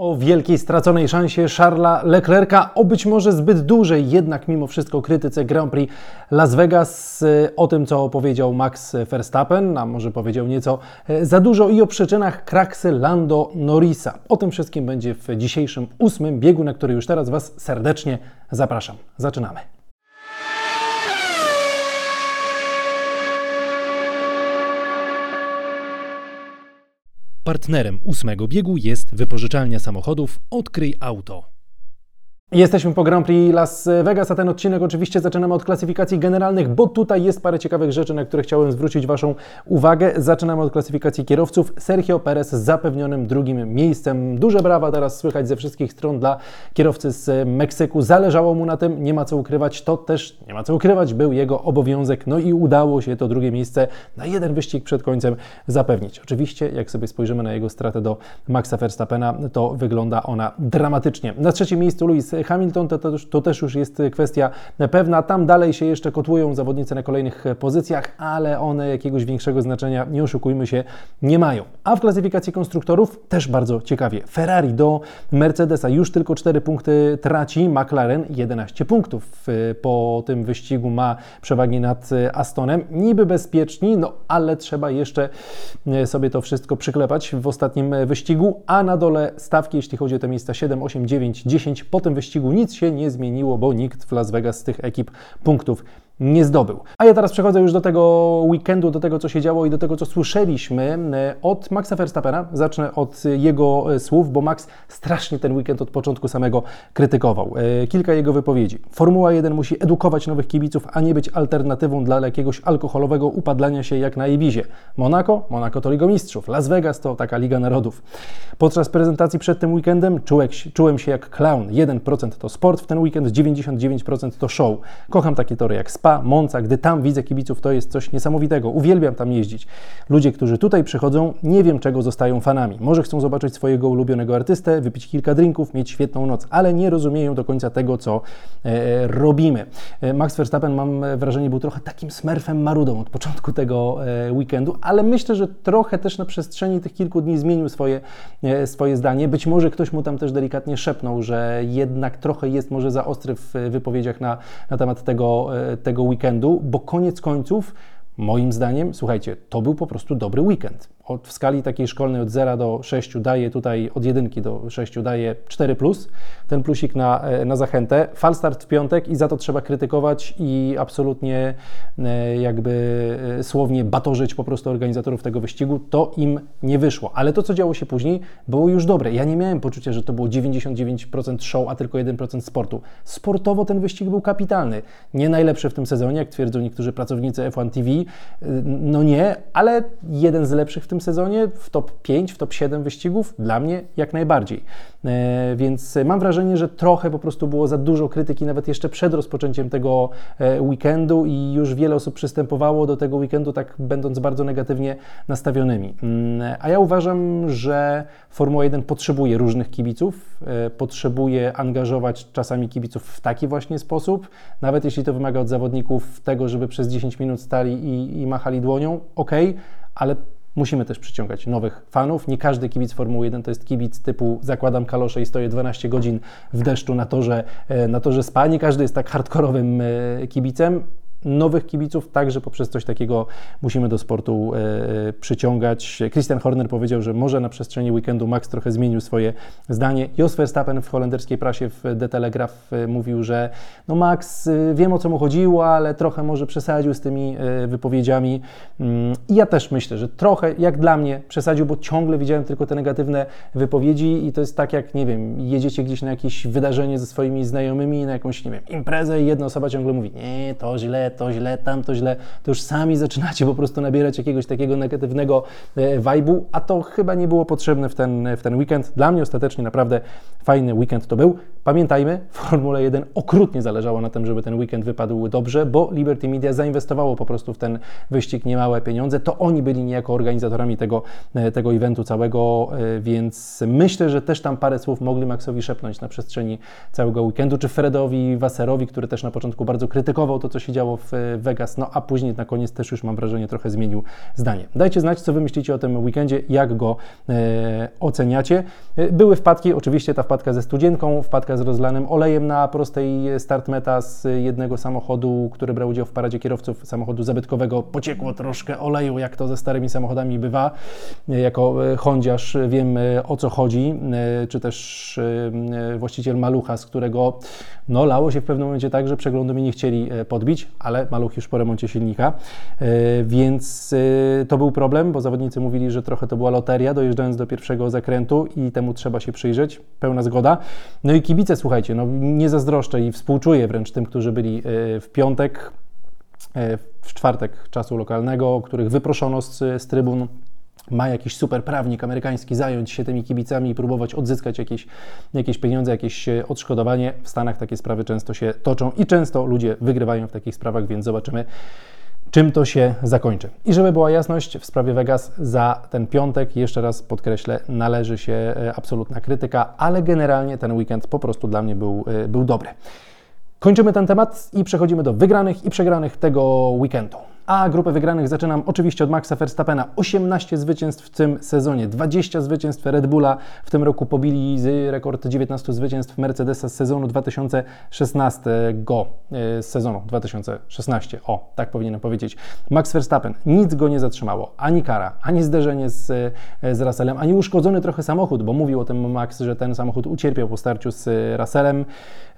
o wielkiej straconej szansie Charlesa Leclerca, o być może zbyt dużej, jednak mimo wszystko krytyce Grand Prix Las Vegas, o tym co powiedział Max Verstappen, a może powiedział nieco e, za dużo i o przyczynach kraksy Lando Norrisa. O tym wszystkim będzie w dzisiejszym ósmym biegu, na który już teraz Was serdecznie zapraszam. Zaczynamy. Partnerem ósmego biegu jest wypożyczalnia samochodów Odkryj Auto. Jesteśmy po Grand Prix Las Vegas, a ten odcinek oczywiście zaczynamy od klasyfikacji generalnych, bo tutaj jest parę ciekawych rzeczy, na które chciałem zwrócić Waszą uwagę. Zaczynamy od klasyfikacji kierowców. Sergio Perez z zapewnionym drugim miejscem. Duże brawa teraz słychać ze wszystkich stron dla kierowcy z Meksyku. Zależało mu na tym, nie ma co ukrywać, to też nie ma co ukrywać, był jego obowiązek, no i udało się to drugie miejsce na jeden wyścig przed końcem zapewnić. Oczywiście, jak sobie spojrzymy na jego stratę do Maxa Verstappena, to wygląda ona dramatycznie. Na trzecim miejscu Luis Hamilton to, to, to, też już jest kwestia pewna. Tam dalej się jeszcze kotłują zawodnicy na kolejnych pozycjach, ale one jakiegoś większego znaczenia, nie oszukujmy się, nie mają. A w klasyfikacji konstruktorów też bardzo ciekawie. Ferrari do Mercedesa już tylko 4 punkty traci, McLaren 11 punktów po tym wyścigu ma przewagi nad Astonem. Niby bezpieczni, no ale trzeba jeszcze sobie to wszystko przyklepać w ostatnim wyścigu, a na dole stawki, jeśli chodzi o te miejsca 7, 8, 9, 10 po tym wyścigu wyścigu. Nic się nie zmieniło, bo nikt w Las Vegas z tych ekip punktów nie zdobył. A ja teraz przechodzę już do tego weekendu, do tego, co się działo i do tego, co słyszeliśmy e, od Maxa Verstappena. Zacznę od jego e, słów, bo Max strasznie ten weekend od początku samego krytykował. E, kilka jego wypowiedzi. Formuła 1 musi edukować nowych kibiców, a nie być alternatywą dla jakiegoś alkoholowego upadlania się jak na Ibizie. Monaco? Monaco to Liga Mistrzów. Las Vegas to taka Liga Narodów. Podczas prezentacji przed tym weekendem czułem się jak clown. 1% to sport, w ten weekend 99% to show. Kocham takie tory jak Spa, Spa, Monca, gdy tam widzę kibiców, to jest coś niesamowitego. Uwielbiam tam jeździć. Ludzie, którzy tutaj przychodzą, nie wiem czego zostają fanami. Może chcą zobaczyć swojego ulubionego artystę, wypić kilka drinków, mieć świetną noc, ale nie rozumieją do końca tego, co e, robimy. E, Max Verstappen, mam wrażenie, był trochę takim smurfem marudą od początku tego e, weekendu, ale myślę, że trochę też na przestrzeni tych kilku dni zmienił swoje, e, swoje zdanie. Być może ktoś mu tam też delikatnie szepnął, że jednak trochę jest może za ostry w wypowiedziach na, na temat tego, e, tego tego weekendu, bo koniec końców, moim zdaniem, słuchajcie, to był po prostu dobry weekend od, w skali takiej szkolnej od 0 do 6 daje tutaj od 1 do 6 daje 4 plus, ten plusik na, e, na zachętę. Falstart w piątek i za to trzeba krytykować i absolutnie e, jakby e, słownie batorzyć po prostu organizatorów tego wyścigu. To im nie wyszło, ale to co działo się później było już dobre. Ja nie miałem poczucia, że to było 99% show, a tylko 1% sportu. Sportowo ten wyścig był kapitalny. Nie najlepszy w tym sezonie, jak twierdzą niektórzy pracownicy F1 TV. No nie, ale jeden z lepszych w tym sezonie, w top 5, w top 7 wyścigów, dla mnie jak najbardziej. E, więc mam wrażenie, że trochę po prostu było za dużo krytyki, nawet jeszcze przed rozpoczęciem tego e, weekendu i już wiele osób przystępowało do tego weekendu tak będąc bardzo negatywnie nastawionymi. Mm, a ja uważam, że Formuła 1 potrzebuje różnych kibiców, e, potrzebuje angażować czasami kibiców w taki właśnie sposób, nawet jeśli to wymaga od zawodników tego, żeby przez 10 minut stali i, i machali dłonią, ok, ale Musimy też przyciągać nowych fanów. Nie każdy kibic Formuły 1 to jest kibic typu zakładam kalosze i stoję 12 godzin w deszczu na torze, e, na torze spa. Nie każdy jest tak hardkorowym e, kibicem nowych kibiców, także poprzez coś takiego musimy do sportu e, przyciągać. Christian Horner powiedział, że może na przestrzeni weekendu Max trochę zmienił swoje zdanie. Jos Verstappen w holenderskiej prasie w The Telegraph e, mówił, że no Max, e, wiem o co mu chodziło, ale trochę może przesadził z tymi e, wypowiedziami. Mm, I ja też myślę, że trochę, jak dla mnie, przesadził, bo ciągle widziałem tylko te negatywne wypowiedzi i to jest tak jak, nie wiem, jedziecie gdzieś na jakieś wydarzenie ze swoimi znajomymi, na jakąś, nie wiem, imprezę i jedna osoba ciągle mówi, nie, to źle, to źle, tamto źle, to już sami zaczynacie po prostu nabierać jakiegoś takiego negatywnego vibe'u, e, a to chyba nie było potrzebne w ten, w ten weekend. Dla mnie ostatecznie naprawdę fajny weekend to był. Pamiętajmy, w Formule 1 okrutnie zależało na tym, żeby ten weekend wypadł dobrze, bo Liberty Media zainwestowało po prostu w ten wyścig niemałe pieniądze. To oni byli niejako organizatorami tego, e, tego eventu całego, e, więc myślę, że też tam parę słów mogli Maxowi szepnąć na przestrzeni całego weekendu, czy Fredowi Wasserowi, który też na początku bardzo krytykował to, co się działo w Vegas, no a później na koniec też już mam wrażenie trochę zmienił zdanie. Dajcie znać, co Wy myślicie o tym weekendzie, jak go e, oceniacie. E, były wpadki, oczywiście ta wpadka ze studzienką, wpadka z rozlanym olejem na prostej start meta z jednego samochodu, który brał udział w paradzie kierowców samochodu zabytkowego. Pociekło troszkę oleju, jak to ze starymi samochodami bywa. Jako e, hondziarz wiem o co chodzi, czy też właściciel malucha, z którego no, lało się w pewnym momencie tak, że przeglądu mi nie chcieli podbić, ale maluch już po remoncie silnika, więc to był problem, bo zawodnicy mówili, że trochę to była loteria, dojeżdżając do pierwszego zakrętu i temu trzeba się przyjrzeć, pełna zgoda. No i kibice, słuchajcie, no nie zazdroszczę i współczuję wręcz tym, którzy byli e, w piątek, e, w czwartek czasu lokalnego, których wyproszono z, z trybun ma jakiś super prawnik amerykański zająć się tymi kibicami i próbować odzyskać jakieś, jakieś pieniądze, jakieś e, odszkodowanie. W Stanach takie sprawy często się toczą i często ludzie wygrywają w takich sprawach, więc zobaczymy, czym to się zakończy. I żeby była jasność w sprawie Vegas, za ten piątek, jeszcze raz podkreślę, należy się e, absolutna krytyka, ale generalnie ten weekend po prostu dla mnie był, e, był dobry. Kończymy ten temat i przechodzimy do wygranych i przegranych tego weekendu. A grupę wygranych zaczynam oczywiście od Maxa Verstappena. 18 zwycięstw w tym sezonie, 20 zwycięstw Red Bulla. W tym roku pobili rekord 19 zwycięstw Mercedesa z sezonu 2016, e, z sezonu 2016. O, tak powinienem powiedzieć. Max Verstappen, nic go nie zatrzymało. Ani kara, ani zderzenie z, e, z Russellem, ani uszkodzony trochę samochód, bo mówił o tym Max, że ten samochód ucierpiał po starciu z Russellem.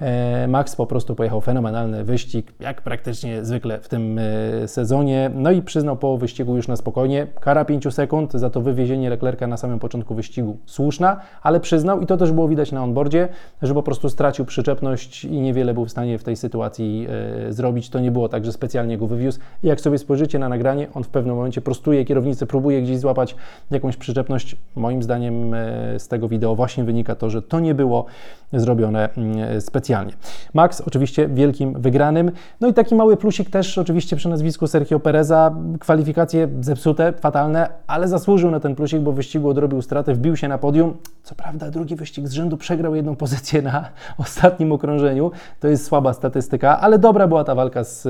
E, Max po prostu pojechał fenomenalny wyścig, jak praktycznie zwykle w tym sezonie no i przyznał po wyścigu już na spokojnie. Kara 5 sekund za to wywiezienie Leclerca na samym początku wyścigu słuszna, ale przyznał i to też było widać na onboardzie, że po prostu stracił przyczepność i niewiele był w stanie w tej sytuacji e, zrobić. To nie było tak, że specjalnie go wywiózł. Jak sobie spojrzycie na nagranie, on w pewnym momencie prostuje kierownicę, próbuje gdzieś złapać jakąś przyczepność. Moim zdaniem e, z tego wideo właśnie wynika to, że to nie było zrobione mm, specjalnie. Max oczywiście wielkim wygranym. No i taki mały plusik też oczywiście przy nazwisku Sergio Pereza. Kwalifikacje zepsute, fatalne, ale zasłużył na ten plusik, bo w wyścigu odrobił stratę, wbił się na podium. Co prawda drugi wyścig z rzędu przegrał jedną pozycję na ostatnim okrążeniu. To jest słaba statystyka, ale dobra była ta walka z,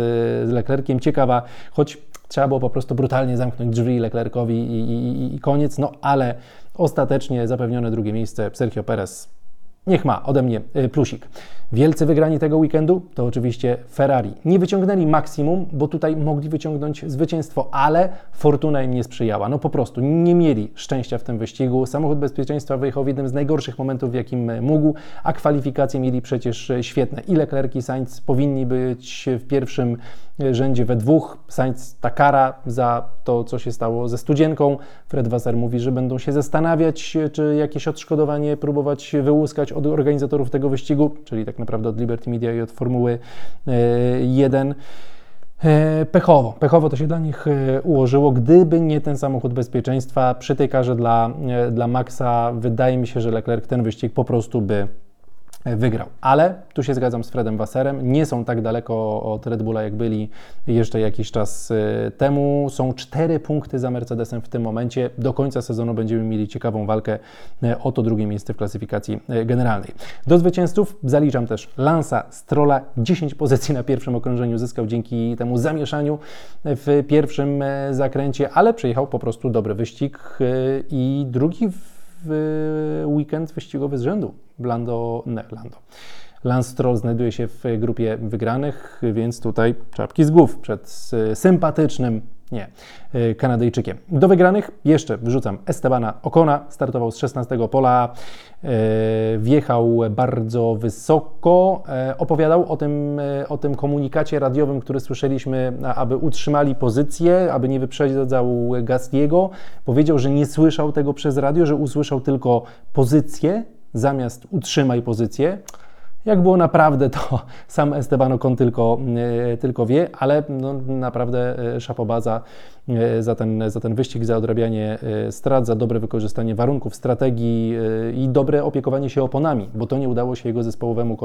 z Leclerciem, ciekawa, choć trzeba było po prostu brutalnie zamknąć drzwi Leclercowi i, i, i koniec, no ale ostatecznie zapewnione drugie miejsce Sergio Perez Niech ma ode mnie y, plusik. Wielcy wygrani tego weekendu to oczywiście Ferrari. Nie wyciągnęli maksimum, bo tutaj mogli wyciągnąć zwycięstwo, ale fortuna im nie sprzyjała. No po prostu nie mieli szczęścia w tym wyścigu. Samochód bezpieczeństwa wyjechał w jednym z najgorszych momentów, w jakim mógł, a kwalifikacje mieli przecież świetne. I Leclerc i Sainz powinni być w pierwszym rzędzie we dwóch. Sainz ta kara za to, co się stało ze studzienką. Fred Wasser mówi, że będą się zastanawiać, czy jakieś odszkodowanie próbować wyłuskać od organizatorów tego wyścigu, czyli tak naprawdę od Liberty Media i od Formuły 1. E, e, pechowo, pechowo to się dla nich e, ułożyło. Gdyby nie ten samochód bezpieczeństwa przy tej karze dla, dla Maxa, wydaje mi się, że Leclerc ten wyścig po prostu by wygrał. Ale tu się zgadzam z Fredem Wasserem, nie są tak daleko od Red Bulla, jak byli jeszcze jakiś czas y, temu. Są cztery punkty za Mercedesem w tym momencie. Do końca sezonu będziemy mieli ciekawą walkę y, o to drugie miejsce w klasyfikacji y, generalnej. Do zwycięzców zaliczam też Lansa Strolla. 10 pozycji na pierwszym okrążeniu zyskał dzięki temu zamieszaniu w pierwszym zakręcie, ale przejechał po prostu dobry wyścig i drugi w weekend wyścigowy z rzędu. Lando, nie, Lando. Lance znajduje się w grupie wygranych, więc tutaj czapki z głów przed sympatycznym nie, Kanadyjczykiem. Do wygranych jeszcze wrzucam Estebana Okona, startował z 16 pola, y, wjechał bardzo wysoko, y, opowiadał o tym, o tym komunikacie radiowym, który słyszeliśmy, aby utrzymali pozycję, aby nie wyprzedzał Gastiego. Powiedział, że nie słyszał tego przez radio, że usłyszał tylko pozycję zamiast utrzymaj pozycję. Jak było naprawdę, to sam Esteban Ocon tylko, e, tylko wie, ale no, naprawdę e, szapobaza e, za ten, za ten wyścig, za odrabianie strat, za dobre wykorzystanie warunków, strategii i dobre opiekowanie się oponami, bo to nie udało się jego zespołowemu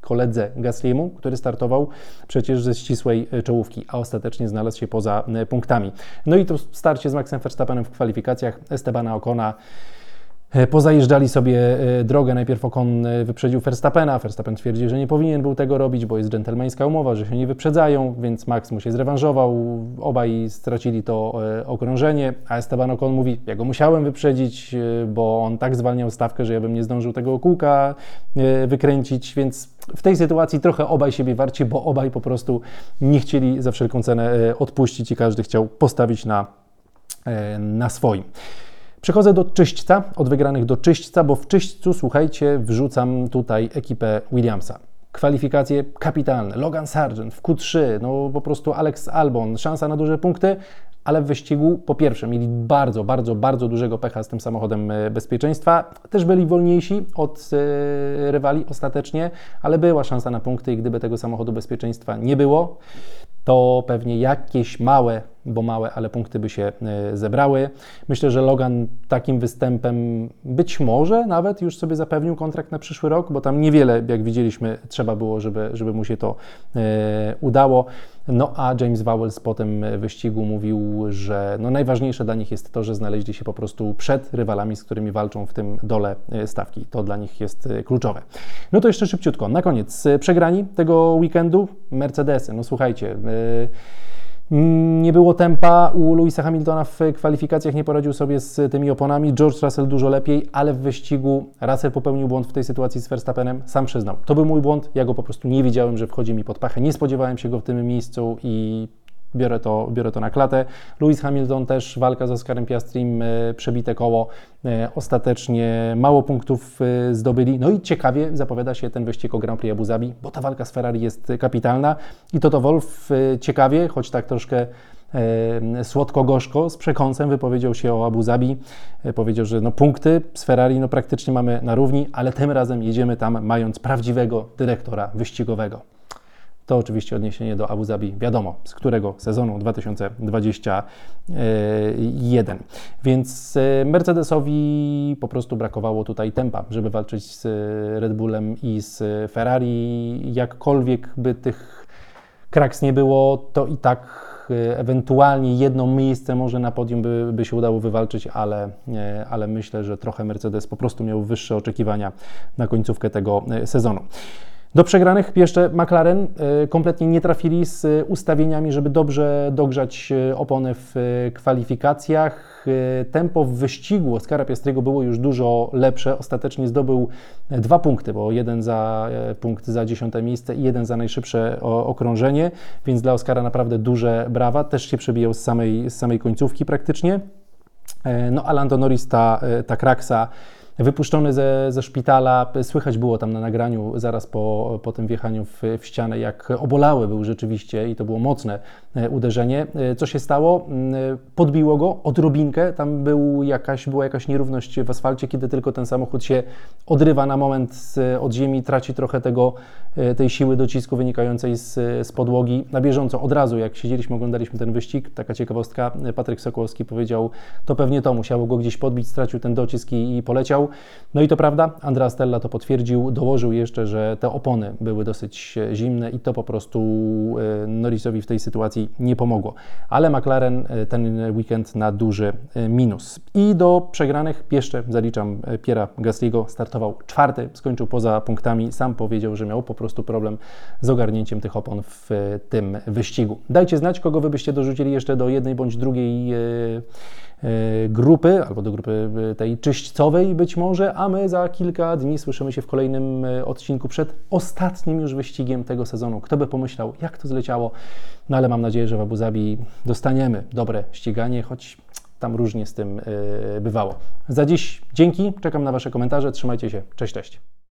koledze Gasliemu, który startował przecież ze ścisłej czołówki, a ostatecznie znalazł się poza punktami. No i to starcie z Maxem Verstappenem w kwalifikacjach Estebana Ocona E, pozajeżdżali sobie e, drogę. Najpierw Ocon e, wyprzedził Verstappena. Verstappen twierdzi, że nie powinien był tego robić, bo jest dżentelmeńska umowa, że się nie wyprzedzają, więc Max mu się zrewanżował. Obaj stracili to okrążenie, a Esteban Ocon mówi, ja go musiałem wyprzedzić, bo on tak zwalniał stawkę, że ja bym nie zdążył tego kółka wykręcić, więc w tej sytuacji trochę obaj siebie warci, bo obaj po prostu nie chcieli za wszelką cenę odpuścić i każdy chciał postawić na, na swoim. Przechodzę do czyśćca, od wygranych do czyśćca, bo w czyśćcu, słuchajcie, wrzucam tutaj ekipę Williamsa. Kwalifikacje kapitalne. Logan Sargent w Q3, no po prostu Alex Albon, szansa na duże punkty, ale w wyścigu po pierwsze mieli bardzo, bardzo, bardzo dużego pecha z tym samochodem e, bezpieczeństwa. Też byli wolniejsi od e, rywali ostatecznie, ale była szansa na punkty i gdyby tego samochodu bezpieczeństwa nie było, to pewnie jakieś małe, bo małe, ale punkty by się e, zebrały. Myślę, że Logan takim występem być może nawet już sobie zapewnił kontrakt na przyszły rok, bo tam niewiele, jak widzieliśmy, trzeba było, żeby, żeby mu się to e, udało. No a James Vowles po tym wyścigu mówił, że no najważniejsze dla nich jest to, że znaleźli się po prostu przed rywalami, z którymi walczą w tym dole e, stawki. To dla nich jest kluczowe. No to jeszcze szybciutko. Na koniec przegrani tego weekendu Mercedesy. No słuchajcie, nie było tempa u Louisa Hamiltona w kwalifikacjach, nie poradził sobie z tymi oponami. George Russell dużo lepiej, ale w wyścigu Russell popełnił błąd w tej sytuacji z Verstappenem, sam przyznał. To był mój błąd, ja go po prostu nie wiedziałem, że wchodzi mi pod pachę, nie spodziewałem się go w tym miejscu i biorę to, biorę to na klatę. Lewis Hamilton też walka z Oscarem Piastrim, e, przebite koło, e, ostatecznie mało punktów e, zdobyli. No i ciekawie zapowiada się ten wyścig o Grand Prix Abu Zabi, bo ta walka z Ferrari jest kapitalna i Toto Wolf ciekawie, choć tak troszkę słodko-gorzko, z przekąsem wypowiedział się o Abu Zabi. Powiedział, że no punkty z Ferrari no praktycznie mamy na równi, ale tym razem jedziemy tam mając prawdziwego dyrektora wyścigowego. To oczywiście odniesienie do Abu Zabi, wiadomo, z którego sezonu 2021. Więc e, Mercedesowi po prostu brakowało tutaj tempa, żeby walczyć z Red Bullem i z Ferrari. Jakkolwiek by tych kraks nie było, to i tak e, ewentualnie jedno miejsce może na podium by, by się udało wywalczyć, ale, e, ale myślę, że trochę Mercedes po prostu miał wyższe oczekiwania na końcówkę tego sezonu. Do przegranych jeszcze McLaren e, kompletnie nie trafili z ustawieniami, żeby dobrze dogrzać e, opony w e, kwalifikacjach. Tempo w wyścigu Oskara Piastriego było już dużo lepsze. Ostatecznie zdobył dwa punkty, bo jeden za punkt za dziesiąte miejsce i jeden za najszybsze okrążenie, więc dla Oskara naprawdę duże brawa. Też się przebijał z samej, z samej końcówki praktycznie. No a Lando Norris, ta, ta kraksa wypuszczony ze, ze szpitala. Słychać było tam na nagraniu zaraz po, po tym wjechaniu w, w ścianę, jak obolały był rzeczywiście i to było mocne e, uderzenie. E, co się stało? Mm, podbiło go odrobinkę, tam był jakaś, była jakaś nierówność w asfalcie, kiedy tylko ten samochód się odrywa na moment od ziemi, traci trochę tego, e, tej siły docisku wynikającej z, z podłogi. Na bieżąco, od razu jak siedzieliśmy, oglądaliśmy ten wyścig, taka ciekawostka, Patryk Sokołowski powiedział, to pewnie to, musiało go gdzieś podbić, stracił ten docisk i, i poleciał. No i to prawda, Andrea Stella to potwierdził, dołożył jeszcze, że te opony były dosyć zimne i to po prostu e, Norrisowi w tej sytuacji nie pomogło. Ale McLaren e, ten weekend na duży e, minus. I do przegranych jeszcze zaliczam Piera Gasliego, startował czwarty, skończył poza punktami, sam powiedział, że miał po prostu problem z ogarnięciem tych opon w tym wyścigu. Dajcie znać, kogo wy byście dorzucili jeszcze do jednej bądź drugiej E, grupy, albo do grupy e, tej czyśćcowej być może, a my za kilka dni słyszymy się w kolejnym e, odcinku przed ostatnim już wyścigiem tego sezonu. Kto by pomyślał, jak to zleciało, no ale mam nadzieję, że w Abu Zabi dostaniemy dobre ściganie, choć tam różnie z tym bywało. Za dziś dzięki, czekam na Wasze komentarze, trzymajcie się, cześć, cześć.